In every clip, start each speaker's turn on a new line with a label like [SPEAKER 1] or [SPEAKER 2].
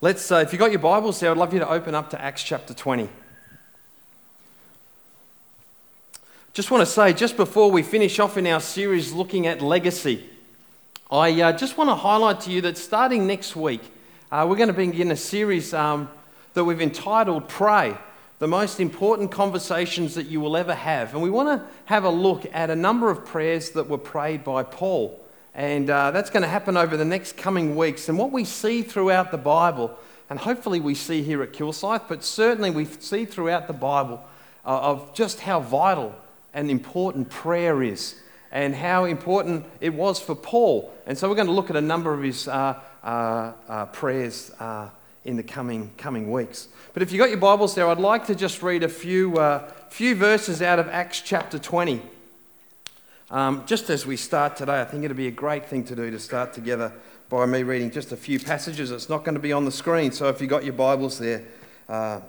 [SPEAKER 1] Let's, uh, if you've got your Bibles there, I'd love you to open up to Acts chapter 20. Just want to say, just before we finish off in our series looking at legacy, I uh, just want to highlight to you that starting next week, uh, we're going to begin a series um, that we've entitled Pray, the most important conversations that you will ever have. And we want to have a look at a number of prayers that were prayed by Paul. And uh, that's going to happen over the next coming weeks. And what we see throughout the Bible, and hopefully we see here at Kilsyth, but certainly we see throughout the Bible uh, of just how vital and important prayer is and how important it was for Paul. And so we're going to look at a number of his uh, uh, uh prayers uh, in the coming, coming weeks. But if you've got your Bibles there, I'd like to just read a few, few verses out of Acts chapter 20. Um, just as we start today, I think it'd be a great thing to do to start together by me reading just a few passages. It's not going to be on the screen, so if you've got your Bibles there, uh,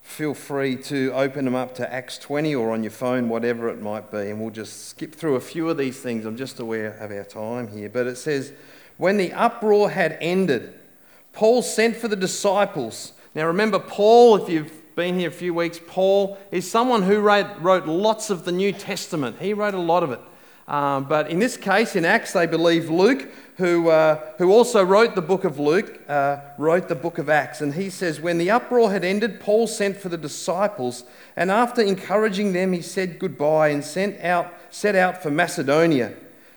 [SPEAKER 1] feel free to open them up to Acts 20 or on your phone, whatever it might be, and we'll just skip through a few of these things. I'm just aware of our time here. But it says, When the uproar had ended, Paul sent for the disciples. Now remember, Paul, if you've been here a few weeks, Paul is someone who wrote, wrote lots of the New Testament. He wrote a lot of it. Um, but in this case, in Acts, they believe Luke, who, uh, who also wrote the book of Luke, uh, wrote the book of Acts. And he says, When the uproar had ended, Paul sent for the disciples, and after encouraging them, he said goodbye and sent out, set out for Macedonia.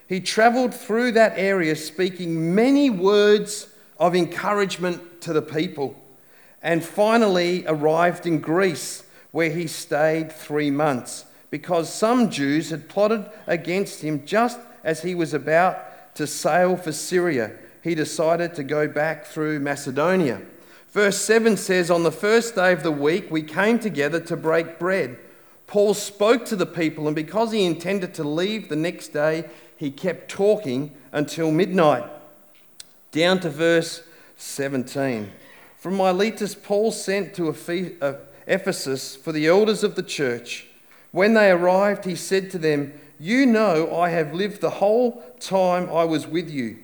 [SPEAKER 1] He traveled through that area, speaking many words of encouragement to the people and finally arrived in Greece, where he stayed three months, because some Jews had plotted against him just as he was about to sail for Syria. He decided to go back through Macedonia. Verse 7 says, On the first day of the week, we came together to break bread. Paul spoke to the people, and because he intended to leave the next day, he kept talking until midnight. Down to verse 17. From Miletus, Paul sent to uh, Ephesus for the elders of the church. When they arrived, he said to them, You know I have lived the whole time I was with you,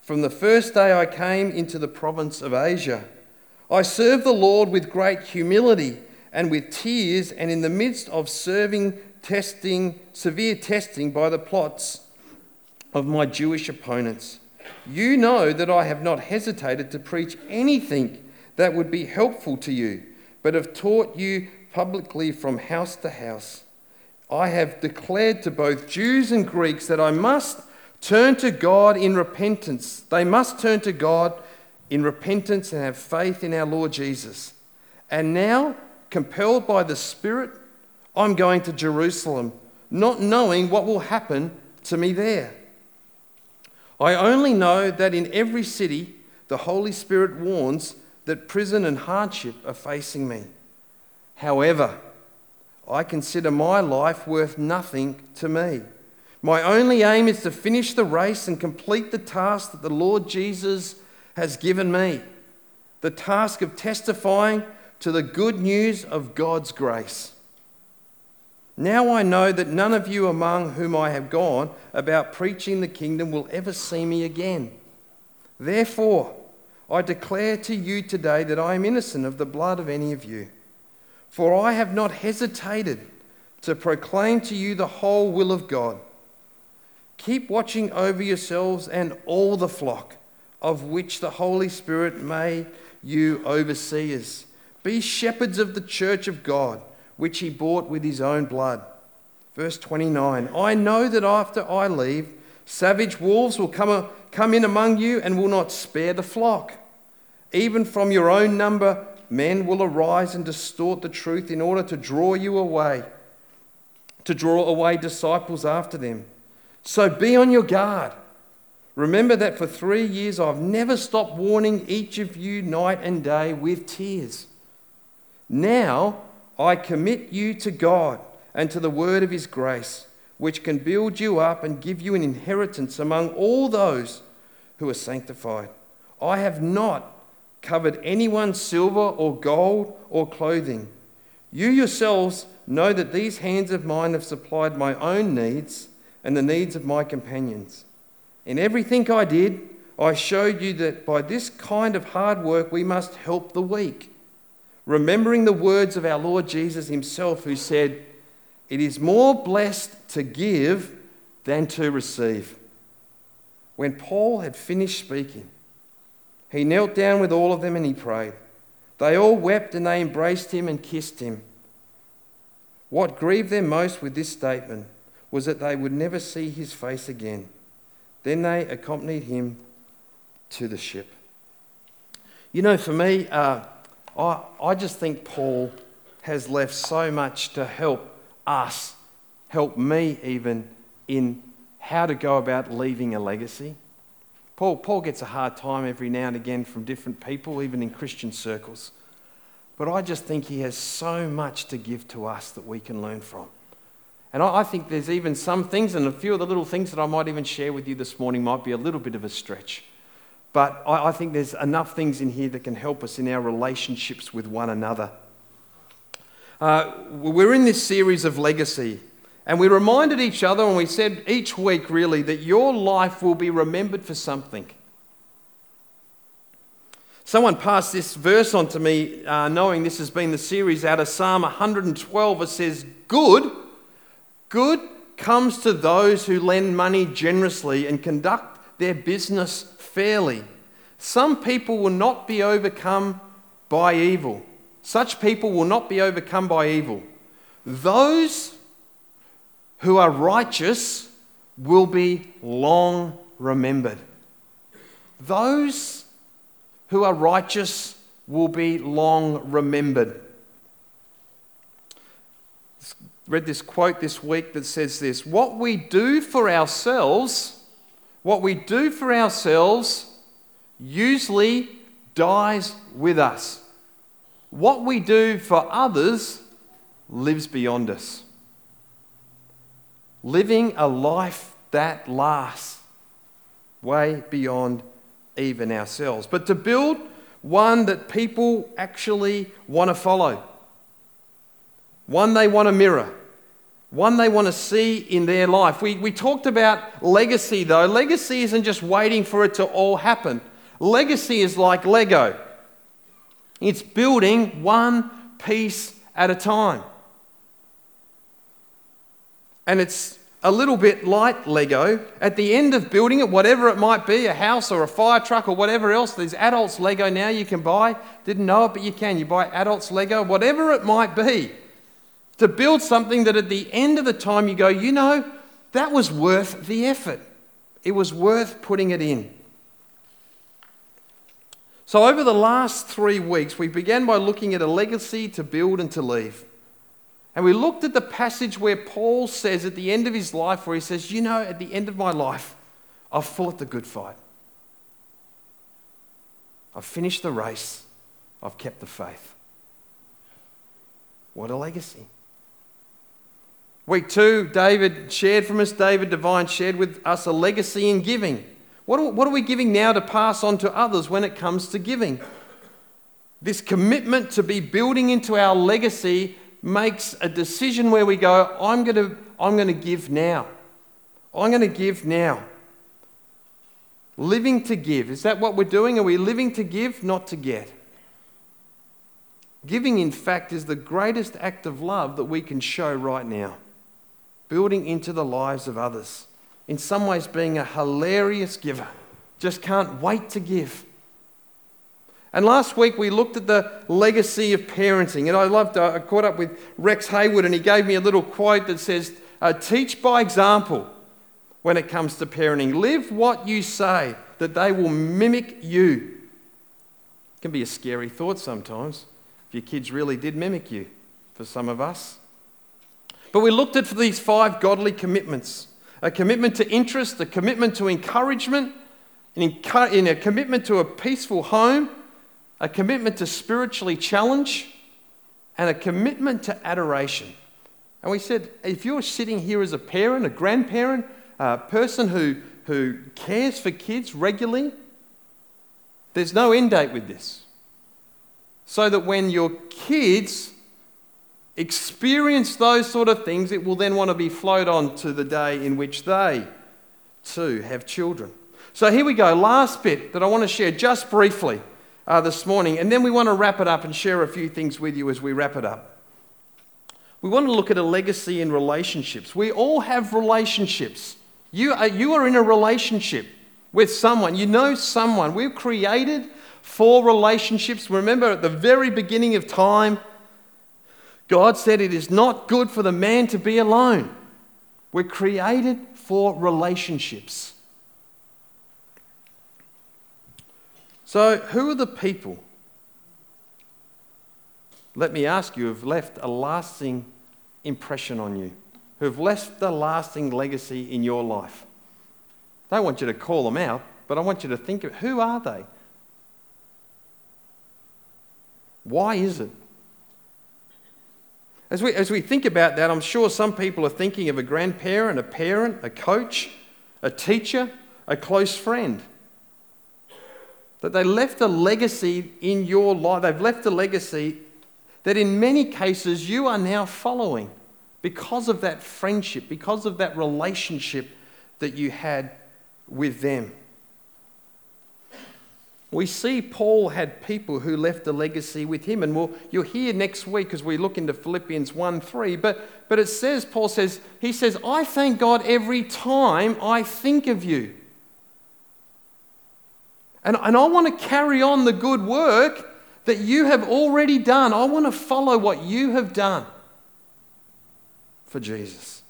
[SPEAKER 1] from the first day I came into the province of Asia. I served the Lord with great humility and with tears, and in the midst of serving, testing, severe testing by the plots of my Jewish opponents. You know that I have not hesitated to preach anything that would be helpful to you, but have taught you publicly from house to house. I have declared to both Jews and Greeks that I must turn to God in repentance. They must turn to God in repentance and have faith in our Lord Jesus. And now, compelled by the Spirit, I'm going to Jerusalem, not knowing what will happen to me there. I only know that in every city the Holy Spirit warns that prison and hardship are facing me. However, I consider my life worth nothing to me. My only aim is to finish the race and complete the task that the Lord Jesus has given me the task of testifying to the good news of God's grace. Now I know that none of you among whom I have gone about preaching the kingdom will ever see me again. Therefore, I declare to you today that I am innocent of the blood of any of you. For I have not hesitated to proclaim to you the whole will of God. Keep watching over yourselves and all the flock of which the Holy Spirit made you overseers. Be shepherds of the church of God which he bought with his own blood. Verse 29 I know that after I leave, savage wolves will come, come in among you and will not spare the flock. Even from your own number, men will arise and distort the truth in order to draw you away, to draw away disciples after them. So be on your guard. Remember that for three years I've never stopped warning each of you night and day with tears. Now, I commit you to God and to the word of his grace, which can build you up and give you an inheritance among all those who are sanctified. I have not covered anyone's silver or gold or clothing. You yourselves know that these hands of mine have supplied my own needs and the needs of my companions. In everything I did, I showed you that by this kind of hard work we must help the weak, remembering the words of our Lord Jesus himself, who said, It is more blessed to give than to receive. When Paul had finished speaking, he knelt down with all of them and he prayed. They all wept and they embraced him and kissed him. What grieved them most with this statement was that they would never see his face again. Then they accompanied him to the ship. You know, for me, uh, I, I just think Paul has left so much to help us, help me even, in how to go about leaving a legacy. Paul, Paul gets a hard time every now and again from different people, even in Christian circles. But I just think he has so much to give to us that we can learn from. And I, think there's even some things, and a few of the little things that I might even share with you this morning might be a little bit of a stretch. But I, I think there's enough things in here that can help us in our relationships with one another. Uh, we're in this series of legacy, and we reminded each other, and we said each week really, that your life will be remembered for something. Someone passed this verse on to me, uh, knowing this has been the series out of Psalm 112. It says, Good, good comes to those who lend money generously and conduct their business fairly. Some people will not be overcome by evil. Such people will not be overcome by evil. Those who are righteous will be long remembered. Those who are righteous will be long remembered. Read this quote this week that says this What we do for ourselves what we do for ourselves usually dies with us. What we do for others lives beyond us. Living a life that lasts way beyond even ourselves. But to build one that people actually want to follow, one they want to mirror one they want to see in their life. We, we talked about legacy, though. Legacy isn't just waiting for it to all happen, legacy is like Lego, it's building one piece at a time. And it's a little bit like Lego. At the end of building it, whatever it might be, a house or a fire truck or whatever else, there's adults Lego now you can buy. Didn't know it, but you can. You buy adults Lego, whatever it might be to build something that at the end of the time you go, you know, that was worth the effort. It was worth putting it in. So, over the last three weeks, we began by looking at a legacy to build and to leave. And we looked at the passage where Paul says at the end of his life, where he says, You know, at the end of my life, I've fought the good fight. I've finished the race. I've kept the faith. What a legacy. Week two, David shared from us, David Divine shared with us a legacy in giving. What are, what are we giving now to pass on to others when it comes to giving? This commitment to be building into our legacy makes a decision where we go, I'm going to, I'm going to give now. I'm going to give now. Living to give. Is that what we're doing? Are we living to give, not to get? Giving, in fact, is the greatest act of love that we can show right now building into the lives of others. In some ways, being a hilarious giver. Just can't wait to give. And last week we looked at the legacy of parenting. And I loved, uh, I caught up with Rex Haywood and he gave me a little quote that says, uh, Teach by example when it comes to parenting. Live what you say, that they will mimic you. It can be a scary thought sometimes if your kids really did mimic you, for some of us. But we looked at these five godly commitments a commitment to interest, a commitment to encouragement, and in a commitment to a peaceful home, a commitment to spiritually challenge, and a commitment to adoration. And we said, if you're sitting here as a parent, a grandparent, a person who, who cares for kids regularly, there's no end date with this. So that when your kids experience those sort of things, it will then want to be flowed on to the day in which they too have children. So here we go. Last bit that I want to share just briefly uh, this morning, and then we want to wrap it up and share a few things with you as we wrap it up. We want to look at a legacy in relationships. We all have relationships. You are, you are in a relationship with someone. You know someone. We're created for relationships. Remember, at the very beginning of time, God said it is not good for the man to be alone. We're created for relationships. So, who are the people, let me ask you, who've left a lasting impression on you, who've left a lasting legacy in your life? I don't want you to call them out, but I want you to think of who are they? Why is it as we, as we think about that, I'm sure some people are thinking of a grandparent, a parent, a coach, a teacher, a close friend. That they left a legacy in your life. They've left a legacy that in many cases you are now following because of that friendship, because of that relationship that you had with them. We see Paul had people who left a legacy with him, and we'll, you'll hear next week as we look into Philippians 1 3. But, but it says, Paul says, he says, I thank God every time I think of you. And, and I want to carry on the good work that you have already done. I want to follow what you have done for Jesus.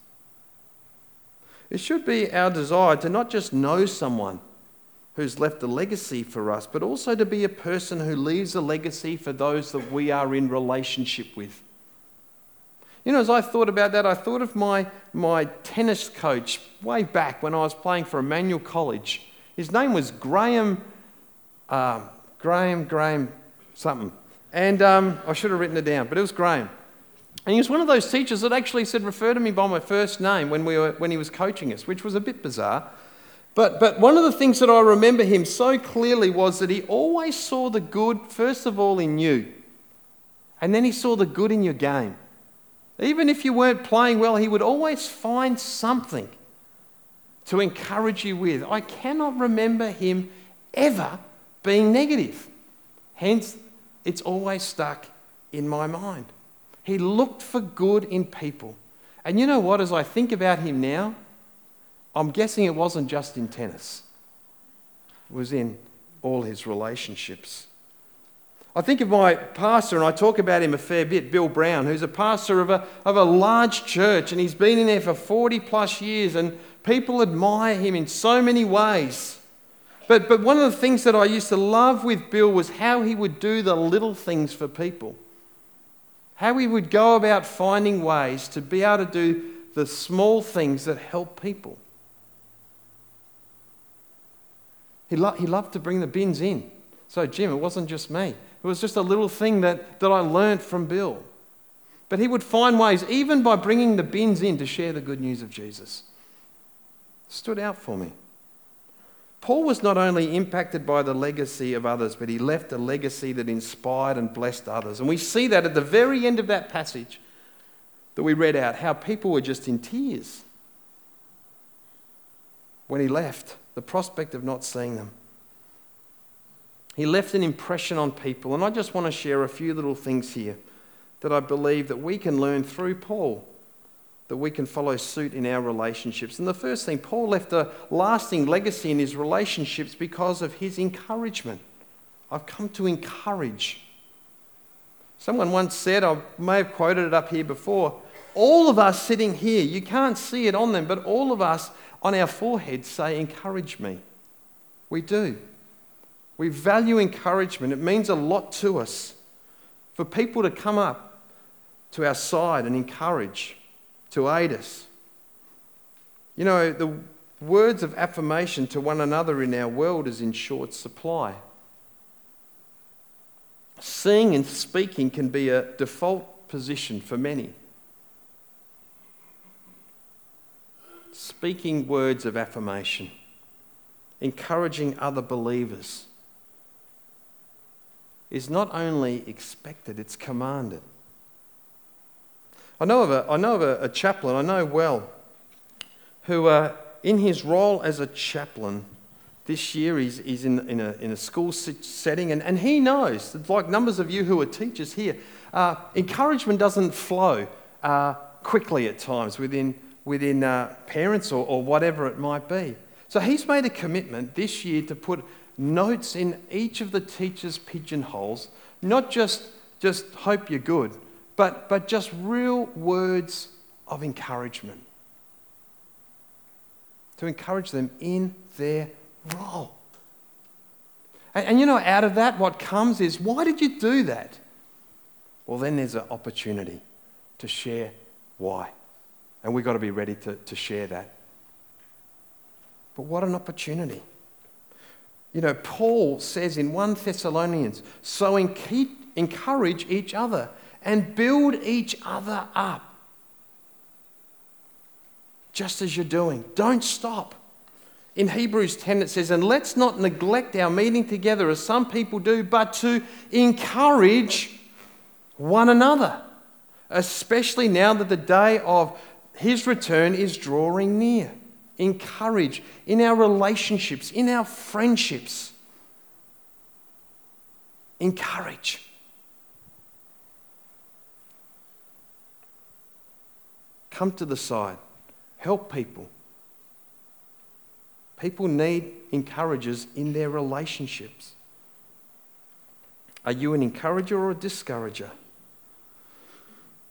[SPEAKER 1] It should be our desire to not just know someone who's left a legacy for us, but also to be a person who leaves a legacy for those that we are in relationship with. You know, as I thought about that, I thought of my, my tennis coach way back when I was playing for Emmanuel College. His name was Graham, uh, Graham, Graham something. And um, I should have written it down, but it was Graham. And he was one of those teachers that actually said, refer to me by my first name when, we were, when he was coaching us, which was a bit bizarre. But, but one of the things that I remember him so clearly was that he always saw the good, first of all, in you. And then he saw the good in your game. Even if you weren't playing well, he would always find something to encourage you with. I cannot remember him ever being negative. Hence, it's always stuck in my mind. He looked for good in people. And you know what? As I think about him now, I'm guessing it wasn't just in tennis, it was in all his relationships. I think of my pastor, and I talk about him a fair bit, Bill Brown, who's a pastor of a, of a large church, and he's been in there for 40 plus years, and people admire him in so many ways. But, but one of the things that I used to love with Bill was how he would do the little things for people. How he would go about finding ways to be able to do the small things that help people. He, lo- he loved to bring the bins in. So, Jim, it wasn't just me. It was just a little thing that, that I learned from Bill. But he would find ways, even by bringing the bins in, to share the good news of Jesus. Stood out for me. Paul was not only impacted by the legacy of others, but he left a legacy that inspired and blessed others. And we see that at the very end of that passage that we read out, how people were just in tears when he left the prospect of not seeing them. He left an impression on people, and I just want to share a few little things here that I believe that we can learn through Paul, that we can follow suit in our relationships. And the first thing, Paul left a lasting legacy in his relationships because of his encouragement. I've come to encourage. Someone once said, I may have quoted it up here before, all of us sitting here, you can't see it on them, but all of us on our foreheads say, Encourage me. We do. We value encouragement. It means a lot to us for people to come up to our side and encourage, to aid us. You know, the words of affirmation to one another in our world is in short supply. Seeing and speaking can be a default position for many. speaking words of affirmation, encouraging other believers, is not only expected, it's commanded. I know of a, I know of a, a chaplain, I know well, who, uh, in his role as a chaplain, this year he's, he's in, in, a, in a school setting, and, and he knows, like numbers of you who are teachers here, uh, encouragement doesn't flow uh, quickly at times within, within uh, parents or, or whatever it might be. So he's made a commitment this year to put notes in each of the teachers' pigeonholes, not just, just hope you're good, but, but just real words of encouragement. To encourage them in their role. And, and you know, out of that, what comes is, why did you do that? Well, then there's an opportunity to share why. And we've got to be ready to, to share that. But what an opportunity. You know, Paul says in 1 Thessalonians, so encourage each other and build each other up. Just as you're doing. Don't stop. In Hebrews 10, it says, And let's not neglect our meeting together as some people do, but to encourage one another, especially now that the day of his return is drawing near. Encourage in our relationships, in our friendships. Encourage. Come to the side, help people People need encouragers in their relationships. Are you an encourager or a discourager?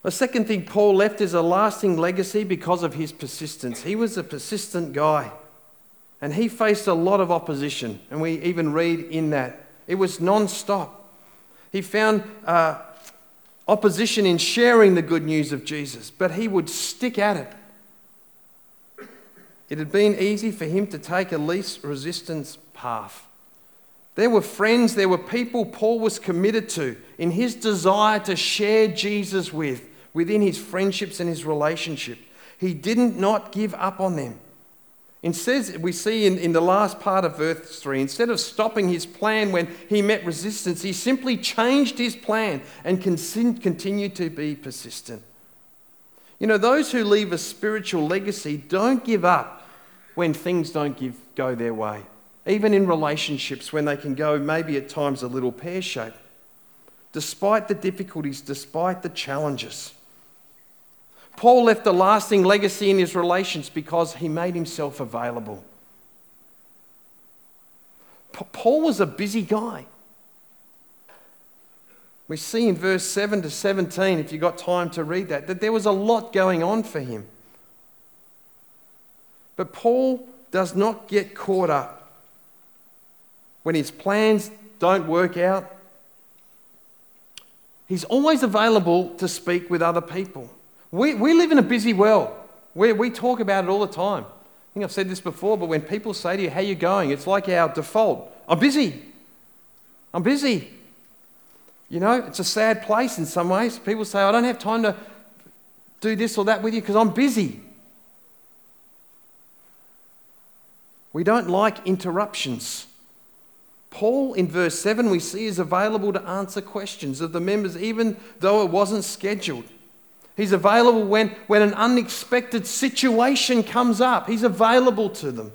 [SPEAKER 1] The second thing Paul left is a lasting legacy because of his persistence. He was a persistent guy and he faced a lot of opposition, and we even read in that. It was non stop. He found uh, opposition in sharing the good news of Jesus, but he would stick at it. It had been easy for him to take a least resistance path. There were friends, there were people Paul was committed to in his desire to share Jesus with within his friendships and his relationship. He didn't not give up on them. Instead, we see in, in the last part of verse 3, instead of stopping his plan when he met resistance, he simply changed his plan and continued to be persistent. You know, those who leave a spiritual legacy don't give up when things don't give, go their way, even in relationships when they can go maybe at times a little pear shaped, despite the difficulties, despite the challenges. Paul left a lasting legacy in his relations because he made himself available. Paul was a busy guy. We see in verse 7 to 17, if you've got time to read that, that there was a lot going on for him. But Paul does not get caught up when his plans don't work out. He's always available to speak with other people. We, we live in a busy world. We, we talk about it all the time. I think I've said this before, but when people say to you, How you going? It's like our default I'm busy. I'm busy. You know, it's a sad place in some ways. People say, I don't have time to do this or that with you because I'm busy. We don't like interruptions. Paul, in verse 7, we see is available to answer questions of the members, even though it wasn't scheduled. He's available when, when an unexpected situation comes up, he's available to them.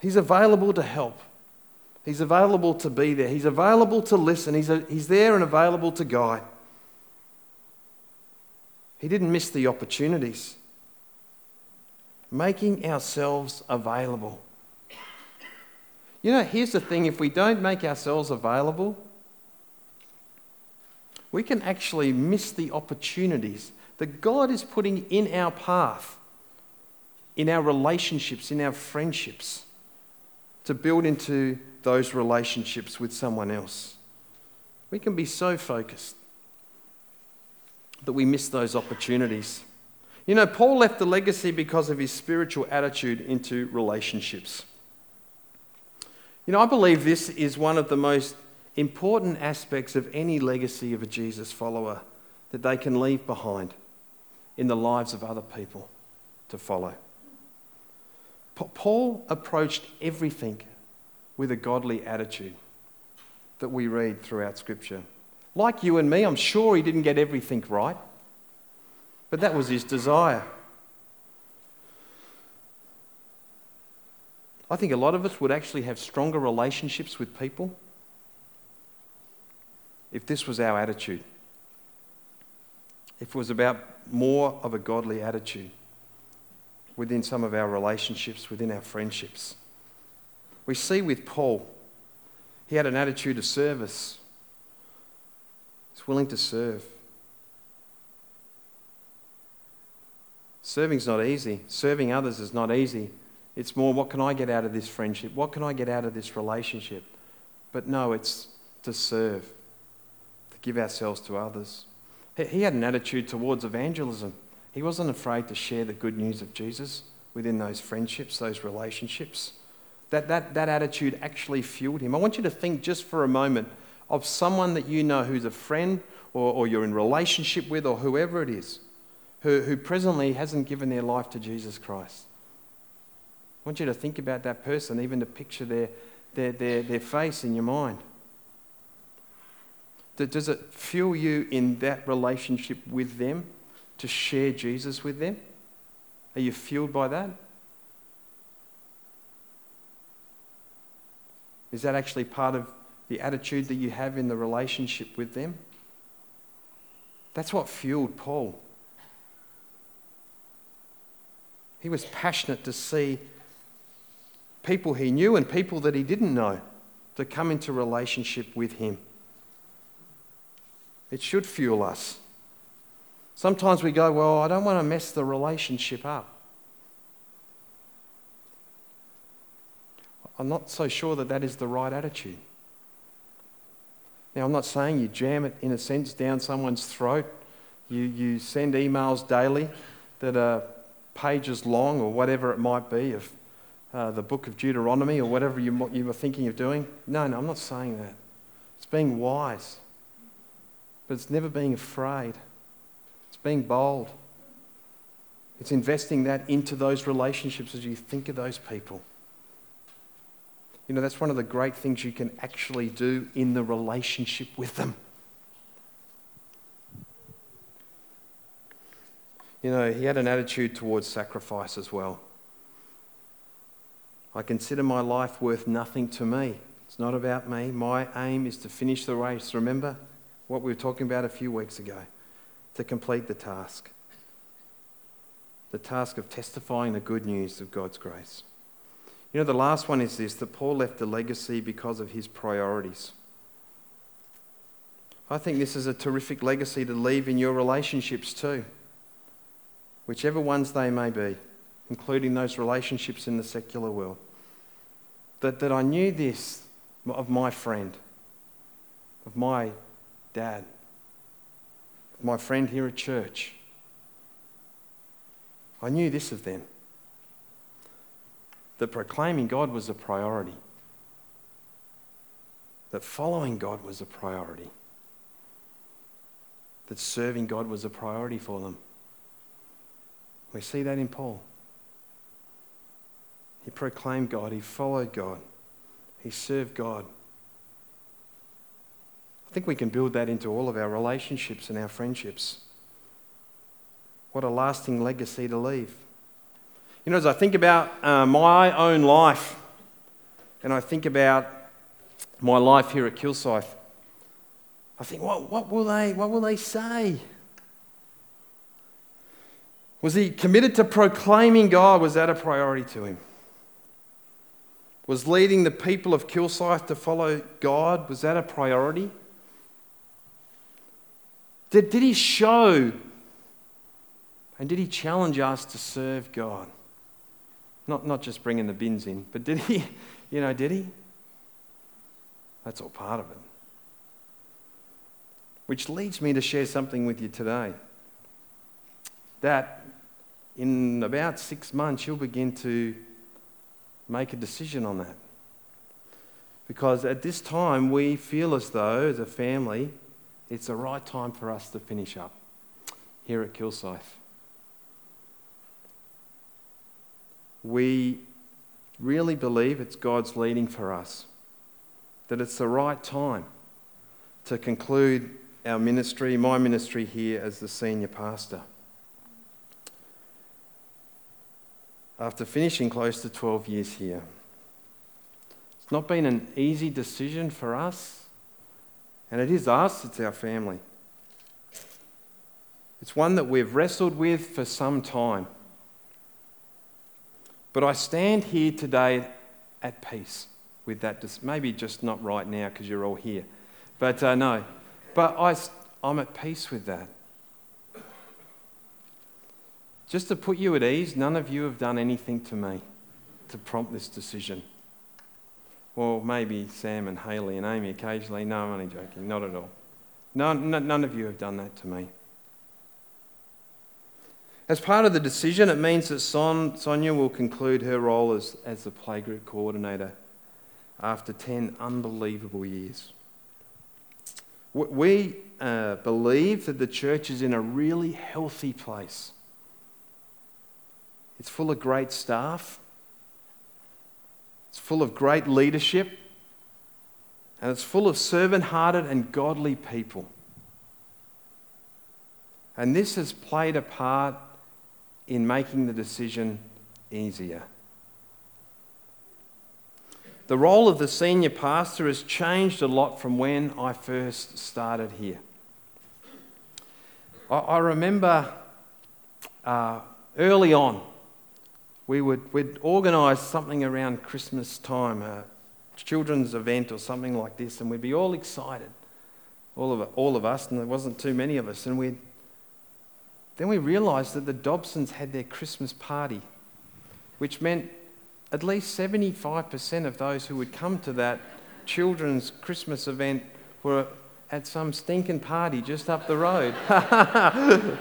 [SPEAKER 1] He's available to help. He's available to be there. He's available to listen. He's, a, he's there and available to guide. He didn't miss the opportunities making ourselves available. You know, here's the thing if we don't make ourselves available, we can actually miss the opportunities that God is putting in our path, in our relationships, in our friendships, to build into those relationships with someone else. We can be so focused that we miss those opportunities. You know, Paul left a legacy because of his spiritual attitude into relationships. You know, I believe this is one of the most important aspects of any legacy of a Jesus follower that they can leave behind in the lives of other people to follow. Paul approached everything with a godly attitude that we read throughout Scripture. Like you and me, I'm sure he didn't get everything right. But that was his desire. I think a lot of us would actually have stronger relationships with people if this was our attitude. If it was about more of a godly attitude within some of our relationships, within our friendships. We see with Paul, he had an attitude of service. He's willing to serve. Serving's not easy. Serving others is not easy. It's more, what can I get out of this friendship? What can I get out of this relationship? But no, it's to serve, give ourselves to others. He had an attitude towards evangelism. He wasn't afraid to share the good news of Jesus within those friendships, those relationships. That, that, that attitude actually fueled him. I want you to think just for a moment of someone that you know who's a friend or, or you're in relationship with or whoever it is who, who presently hasn't given their life to Jesus Christ. I want you to think about that person, even to picture their, their, their, their face in your mind. Does it fuel you in that relationship with them to share Jesus with them? Are you fueled by that? Is that actually part of the attitude that you have in the relationship with them? That's what fueled Paul. He was passionate to see people he knew and people that he didn't know to come into relationship with him. It should fuel us. Sometimes we go, Well, I don't want to mess the relationship up. I'm not so sure that that is the right attitude. Now, I'm not saying you jam it, in a sense, down someone's throat. You, you send emails daily that are pages long or whatever it might be of uh, the book of Deuteronomy or whatever you, you were thinking of doing. No, no, I'm not saying that. It's being wise, but it's never being afraid. It's being bold. It's investing that into those relationships as you think of those people. You know, that's one of the great things you can actually do in the relationship with them. You know, he had an attitude towards sacrifice as well. I consider my life worth nothing to me. It's not about me. My aim is to finish the race. Remember what we were talking about a few weeks ago? To complete the task. The task of testifying the good news of God's grace. You know, the last one is this that Paul left a legacy because of his priorities. I think this is a terrific legacy to leave in your relationships too, whichever ones they may be, including those relationships in the secular world. That, that I knew this of my friend, of my dad, my friend here at church. I knew this of them that proclaiming God was a priority, that following God was a priority, that serving God was a priority for them. We see that in Paul. He proclaimed God, he followed God, he served God. I think we can build that into all of our relationships and our friendships. What a lasting legacy to leave. You know, as I think about uh, my own life and I think about my life here at Kilsyth, I think, what, what, will they, what will they say? Was he committed to proclaiming God? Was that a priority to him? Was leading the people of Kilsyth to follow God? Was that a priority? Did, did he show and did he challenge us to serve God? Not, not just bringing the bins in, but did he? You know, did he? That's all part of it. Which leads me to share something with you today. That in about six months, you'll begin to make a decision on that. Because at this time, we feel as though, as a family, it's the right time for us to finish up here at Kilsyth. we really believe it's God's leading for us, that it's the right time to conclude our ministry, my ministry here as the senior pastor. After finishing close to 12 years here, It's not been an easy decision for us. And it is us, it's our family. It's one that we've wrestled with for some time. But I stand here today at peace with that. Maybe just not right now because you're all here. But uh, no. But I, I'm at peace with that. Just to put you at ease, none of you have done anything to me to prompt this decision. Well, maybe Sam and Haley and Amy occasionally. No, I'm only joking. Not at all. None, none of you have done that to me. As part of the decision, it means that Son, Sonia will conclude her role as, as the playgroup coordinator after 10 unbelievable years. We uh, believe that the church is in a really healthy place. It's full of great staff, it's full of great leadership, and it's full of servant hearted and godly people. And this has played a part in making the decision easier. The role of the senior pastor has changed a lot from when I first started here. I, remember uh, early on, we would we'd organise something around Christmas time, a children's event or something like this, and we'd be all excited, all of, all of us, and there wasn't too many of us, and we'd then we realised that the Dobsons had their Christmas party, which meant at least 75% of those who would come to that children's Christmas event were at some stinking party just up the road,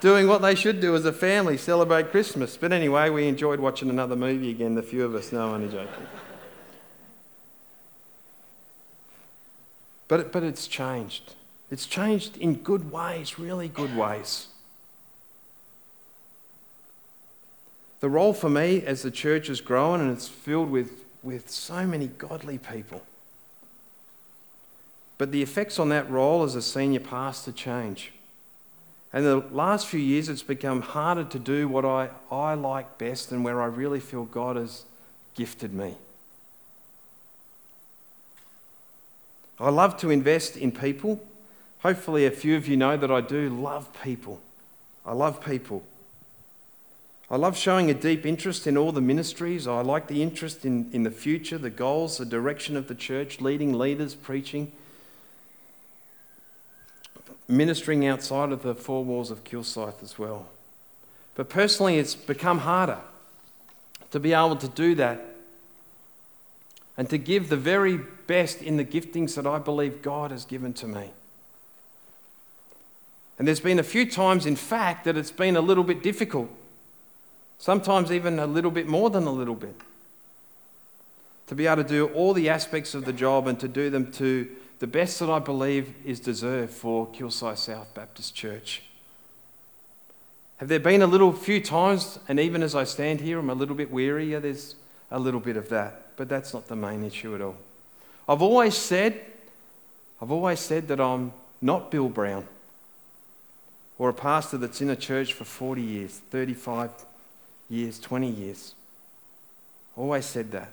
[SPEAKER 1] doing what they should do as a family, celebrate Christmas. But anyway, we enjoyed watching another movie again, the few of us. No, I'm only joking. But, but it's changed. It's changed in good ways, really good ways. The role for me as the church has grown and it's filled with, with so many godly people. But the effects on that role as a senior pastor change. And the last few years, it's become harder to do what I, I like best and where I really feel God has gifted me. I love to invest in people. Hopefully, a few of you know that I do love people. I love people. I love showing a deep interest in all the ministries. I like the interest in, in the future, the goals, the direction of the church, leading leaders, preaching, ministering outside of the four walls of Kilsyth as well. But personally, it's become harder to be able to do that and to give the very best in the giftings that I believe God has given to me. And there's been a few times, in fact, that it's been a little bit difficult sometimes even a little bit more than a little bit. To be able to do all the aspects of the job and to do them to the best that I believe is deserved for Kilsyth South Baptist Church. Have there been a little few times, and even as I stand here, I'm a little bit weary? Yeah, there's a little bit of that, but that's not the main issue at all. I've always said, I've always said that I'm not Bill Brown or a pastor that's in a church for 40 years, 35 years, 20 years. Always said that.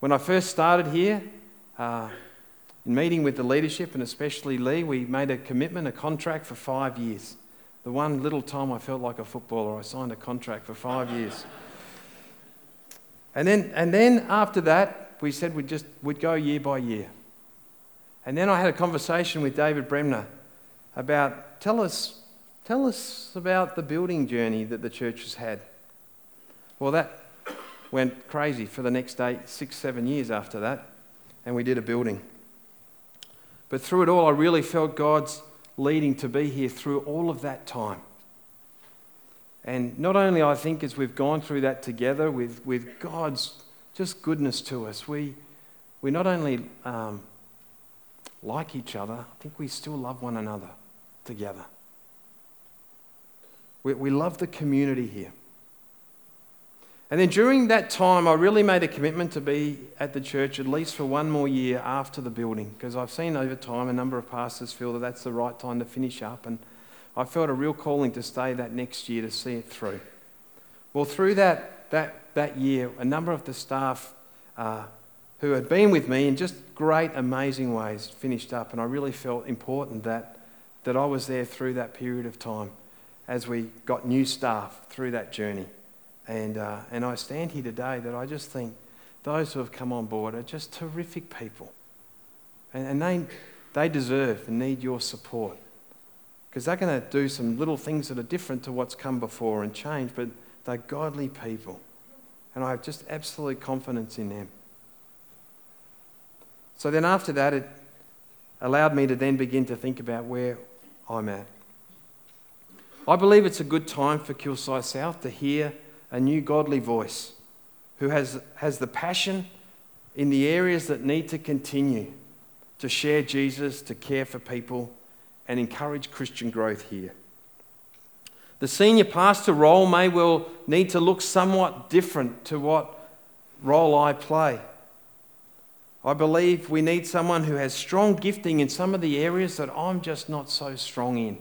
[SPEAKER 1] When I first started here, uh, in meeting with the leadership and especially Lee, we made a commitment, a contract for five years. The one little time I felt like a footballer, I signed a contract for five years. And then, and then after that, we said we'd just we'd go year by year. And then I had a conversation with David Bremner about tell us Tell us about the building journey that the church has had. Well, that went crazy for the next eight, six, seven years after that, and we did a building. But through it all, I really felt God's leading to be here through all of that time. And not only, I think, as we've gone through that together with, with God's just goodness to us, we, we not only um, like each other, I think we still love one another together. We, we love the community here. And then during that time, I really made a commitment to be at the church at least for one more year after the building, because I've seen over time a number of pastors feel that that's the right time to finish up, and I felt a real calling to stay that next year to see it through. Well, through that, that, that year, a number of the staff uh, who had been with me in just great, amazing ways, finished up. And I really felt important that, that I was there through that period of time as we got new staff through that journey. And, uh, and I stand here today that I just think those who have come on board are just terrific people. And, and they, they deserve and need your support because they're going to do some little things that are different to what's come before and change, but they're godly people. And I have just absolute confidence in them. So then after that, it allowed me to then begin to think about where I'm at. I believe it's a good time for Kilsyth South to hear a new godly voice who has, has the passion in the areas that need to continue to share Jesus, to care for people, and encourage Christian growth here. The senior pastor role may well need to look somewhat different to what role I play. I believe we need someone who has strong gifting in some of the areas that I'm just not so strong in.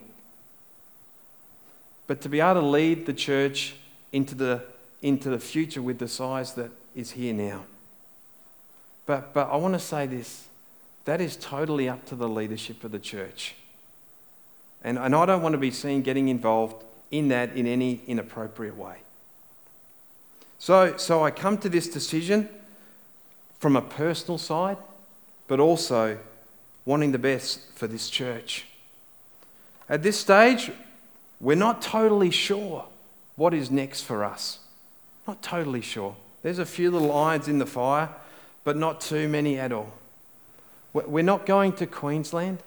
[SPEAKER 1] But to be able to lead the church into the, into the future with the size that is here now. But, but I want to say this that is totally up to the leadership of the church. And, and I don't want to be seen getting involved in that in any inappropriate way. So, so I come to this decision from a personal side, but also wanting the best for this church. At this stage, we're not totally sure what is next for us. Not totally sure. There's a few little irons in the fire, but not too many at all. We're not going to Queensland.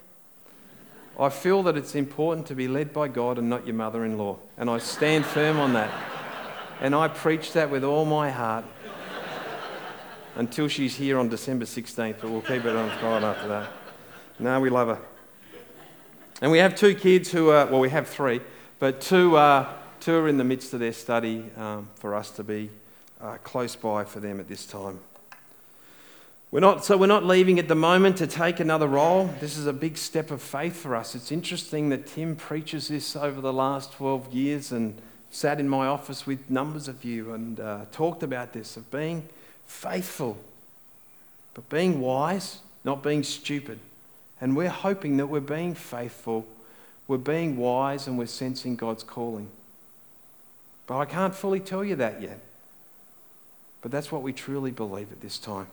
[SPEAKER 1] I feel that it's important to be led by God and not your mother in law. And I stand firm on that. And I preach that with all my heart until she's here on December 16th, but we'll keep it on Friday after that. No, we love her. And we have two kids who are, well, we have three, but two, uh, two are in the midst of their study um, for us to be uh, close by for them at this time. We're not, so we're not leaving at the moment to take another role. This is a big step of faith for us. It's interesting that Tim preaches this over the last 12 years and sat in my office with numbers of you and uh, talked about this of being faithful, but being wise, not being stupid. And we're hoping that we're being faithful, we're being wise, and we're sensing God's calling. But I can't fully tell you that yet. But that's what we truly believe at this time.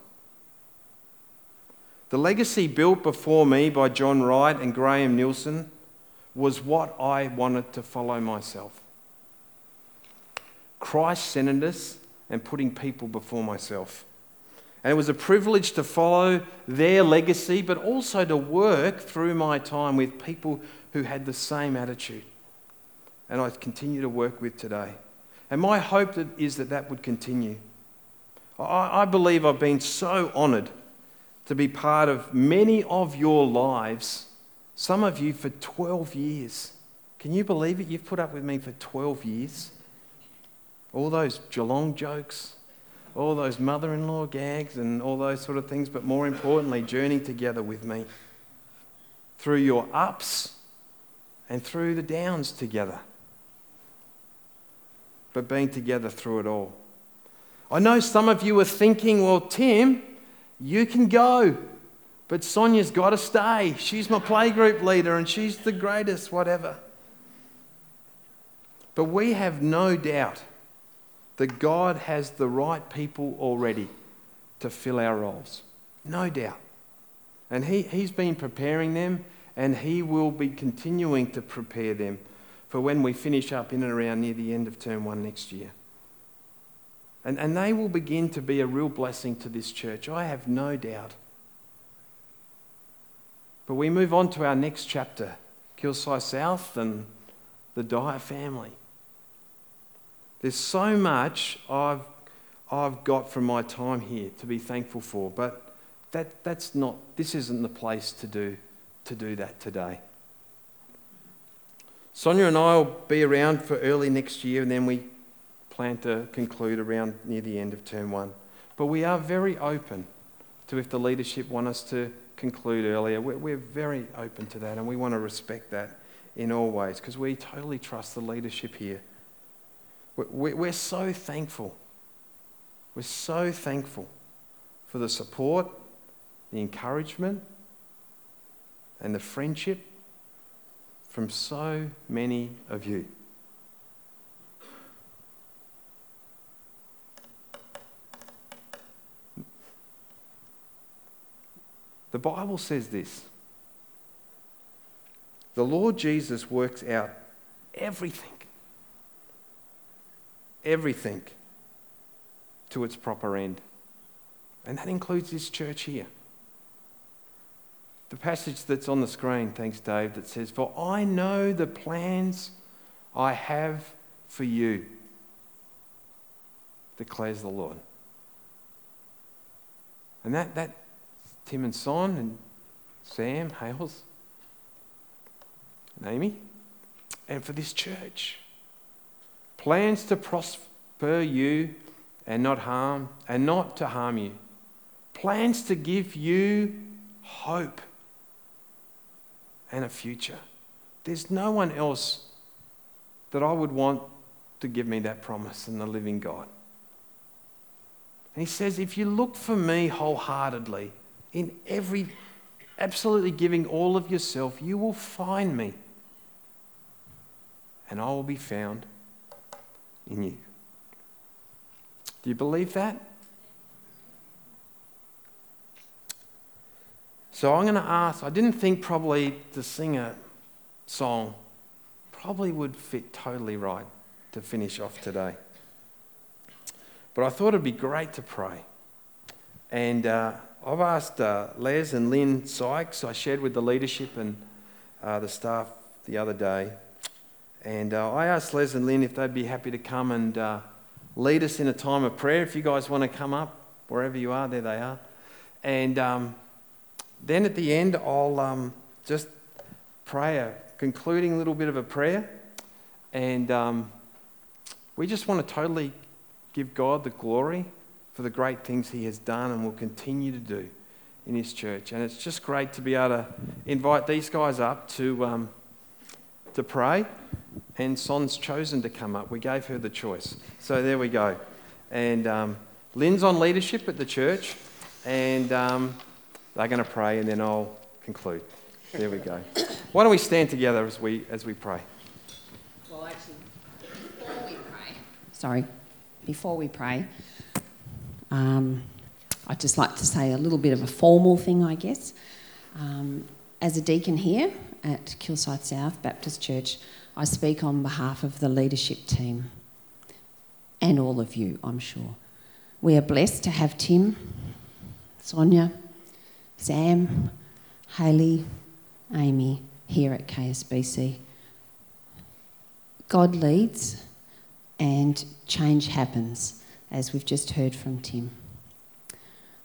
[SPEAKER 1] The legacy built before me by John Wright and Graham Nielsen was what I wanted to follow myself. Christ centered us and putting people before myself. And it was a privilege to follow their legacy, but also to work through my time with people who had the same attitude. And I continue to work with today. And my hope is that that would continue. I believe I've been so honoured to be part of many of your lives, some of you for 12 years. Can you believe it? You've put up with me for 12 years. All those Geelong jokes, all those mother in law gags, and all those sort of things, but more importantly, journeying together with me through your ups and through the downs together, but being together through it all. I know some of you are thinking, well, Tim, you can go. But Sonia's got to stay. She's my playgroup leader and she's the greatest, whatever. But we have no doubt that God has the right people already to fill our roles. No doubt. And he, He's been preparing them and He will be continuing to prepare them for when we finish up in and around near the end of term one next year. And, and they will begin to be a real blessing to this church, I have no doubt. But we move on to our next chapter Kilsyth South and the Dyer family. There's so much I've, I've got from my time here to be thankful for, but that, that's not, this isn't the place to do, to do that today. Sonia and I will be around for early next year, and then we plan to conclude around near the end of term one. But we are very open to if the leadership want us to conclude earlier. We're, very open to that and we want to respect that in all ways because we totally trust the leadership here. We're so thankful. We're so thankful for the support, the encouragement, and the friendship from so many of you. The Bible says this the Lord Jesus works out everything, everything to its proper end. And that includes this church here. The passage that's on the screen, thanks Dave, that says, For I know the plans I have for you, declares the Lord. And that, that Tim and Son and Sam, Hales, and Amy, and for this church. Plans to prosper you and not harm, and not to harm you. Plans to give you hope and a future. There's no one else that I would want to give me that promise than the living God. And he says, if you look for me wholeheartedly, in every, absolutely giving all of yourself, you will find me. And I will be found in you. Do you believe that? So I'm going to ask, I didn't think probably the singer song probably would fit totally right to finish off today. But I thought it'd be great to pray. And uh, I've asked uh, Les and Lynn Sykes, I shared with the leadership and uh, the staff the other day. And uh, I asked Les and Lynn if they'd be happy to come and uh, lead us in a time of prayer. If you guys want to come up, wherever you are, there they are. And um, then at the end, I'll um, just pray a concluding little bit of a prayer. And um, we just want to totally give God the glory for the great things He has done and will continue to do in His church. And it's just great to be able to invite these guys up to, um, to pray. And Son's chosen to come up. We gave her the choice. So there we go. And um, Lynn's on leadership at the church. And um, they're going to pray, and then I'll conclude. There we go. Why don't we stand together as we, as we pray?
[SPEAKER 2] Well, actually, before we pray, sorry, before we pray, um, I'd just like to say a little bit of a formal thing, I guess. Um, as a deacon here at Kilsyth South Baptist Church, I speak on behalf of the leadership team and all of you, I'm sure. We are blessed to have Tim, Sonia, Sam, Haley, Amy here at KSBC. God leads and change happens as we've just heard from Tim.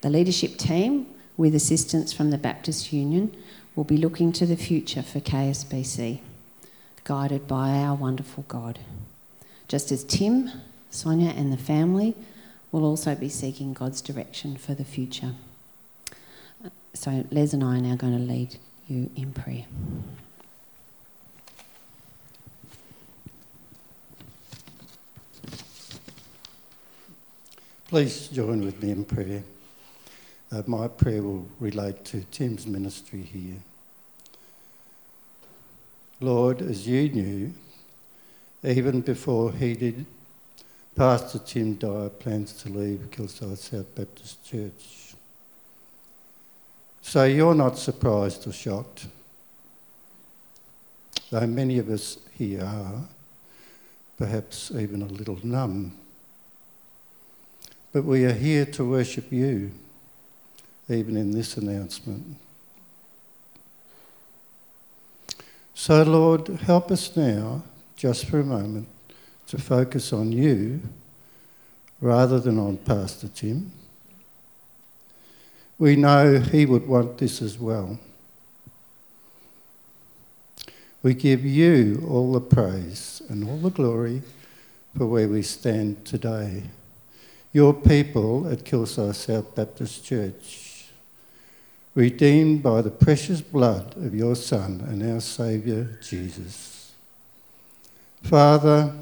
[SPEAKER 2] The leadership team, with assistance from the Baptist Union, will be looking to the future for KSBC, guided by our wonderful God. Just as Tim, Sonia, and the family will also be seeking God's direction for the future. So, Les and I are now going to lead you in prayer.
[SPEAKER 3] Please join with me in prayer. Uh, my prayer will relate to Tim's ministry here. Lord, as you knew, even before he did, Pastor Tim Dyer plans to leave Kilsyth South Baptist Church. So you're not surprised or shocked, though many of us here are, perhaps even a little numb but we are here to worship you, even in this announcement. So, Lord, help us now, just for a moment, to focus on you rather than on Pastor Tim. We know he would want this as well. We give you all the praise and all the glory for where we stand today your people at Kilsyth South Baptist Church, redeemed by the precious blood of your Son and our Saviour, Jesus. Father,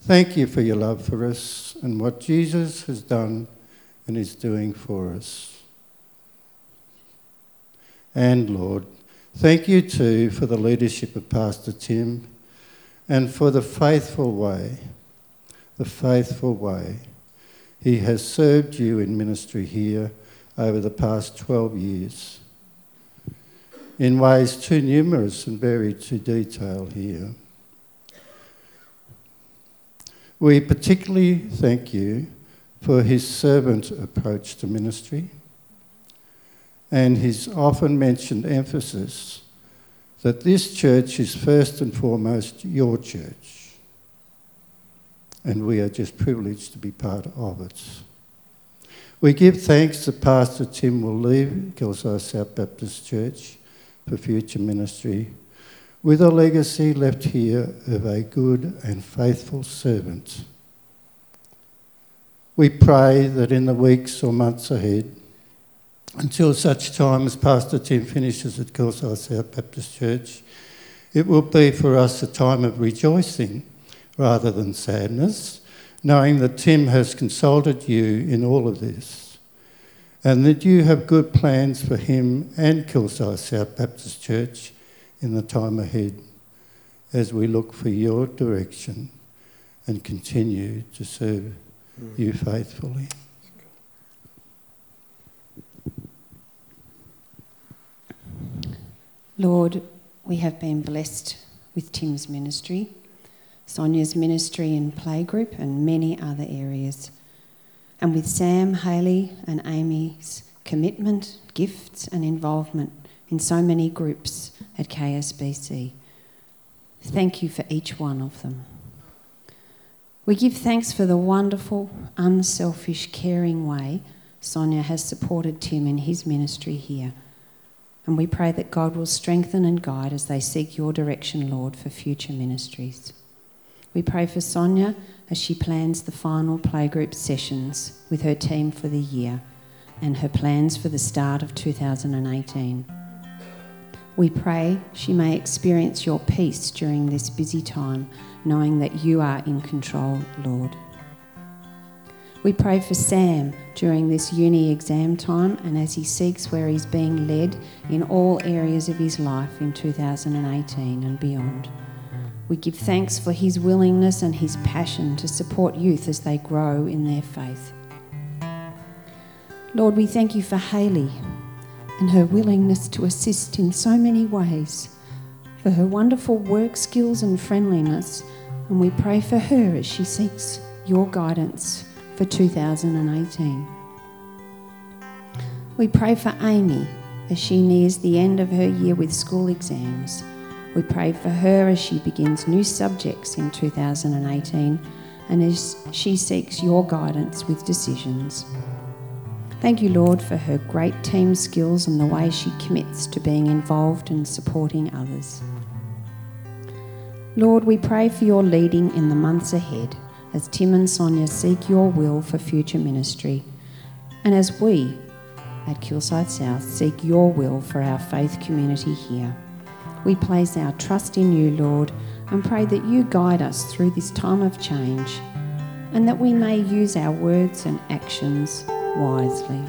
[SPEAKER 3] thank you for your love for us and what Jesus has done and is doing for us. And Lord, thank you too for the leadership of Pastor Tim and for the faithful way, the faithful way he has served you in ministry here over the past 12 years in ways too numerous and buried to detail here. We particularly thank you for his servant approach to ministry and his often mentioned emphasis that this church is first and foremost your church, and we are just privileged to be part of it. We give thanks that Pastor Tim will leave Kilsyth South Baptist Church for future ministry with a legacy left here of a good and faithful servant. We pray that in the weeks or months ahead, until such time as Pastor Tim finishes at Kilsyth South Baptist Church, it will be for us a time of rejoicing rather than sadness, knowing that Tim has consulted you in all of this and that you have good plans for him and Kilsyth South Baptist Church in the time ahead as we look for your direction and continue to serve you faithfully.
[SPEAKER 2] Lord, we have been blessed with Tim's ministry, Sonia's ministry in playgroup, and many other areas. And with Sam, Haley, and Amy's commitment, gifts, and involvement in so many groups at KSBC. Thank you for each one of them. We give thanks for the wonderful, unselfish, caring way Sonia has supported Tim in his ministry here. And we pray that God will strengthen and guide as they seek your direction, Lord, for future ministries. We pray for Sonia as she plans the final playgroup sessions with her team for the year and her plans for the start of 2018. We pray she may experience your peace during this busy time, knowing that you are in control, Lord. We pray for Sam during this uni exam time and as he seeks where he's being led in all areas of his life in 2018 and beyond. We give thanks for his willingness and his passion to support youth as they grow in their faith. Lord, we thank you for Haley and her willingness to assist in so many ways, for her wonderful work skills and friendliness, and we pray for her as she seeks your guidance for 2018. We pray for Amy as she nears the end of her year with school exams. We pray for her as she begins new subjects in 2018 and as she seeks your guidance with decisions. Thank you, Lord, for her great team skills and the way she commits to being involved and supporting others. Lord, we pray for your leading in the months ahead as Tim and Sonia seek your will for future ministry, and as we at Kilsyth South seek your will for our faith community here. We place our trust in you, Lord, and pray that you guide us through this time of change and that we may use our words and actions wisely.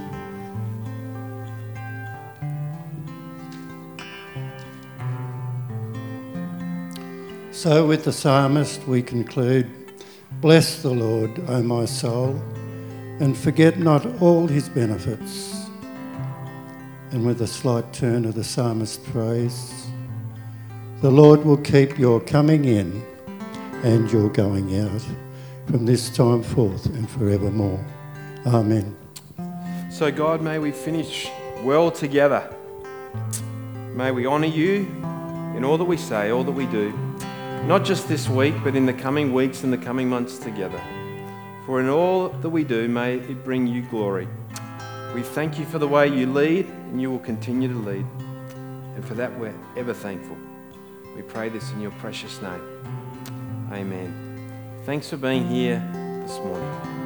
[SPEAKER 3] So, with the psalmist, we conclude Bless the Lord, O my soul, and forget not all his benefits. And with a slight turn of the psalmist's phrase, the Lord will keep your coming in and your going out from this time forth and forevermore. Amen.
[SPEAKER 1] So, God, may we finish well together. May we honour you in all that we say, all that we do, not just this week, but in the coming weeks and the coming months together. For in all that we do, may it bring you glory. We thank you for the way you lead, and you will continue to lead. And for that, we're ever thankful. We pray this in your precious name. Amen. Thanks for being here this morning.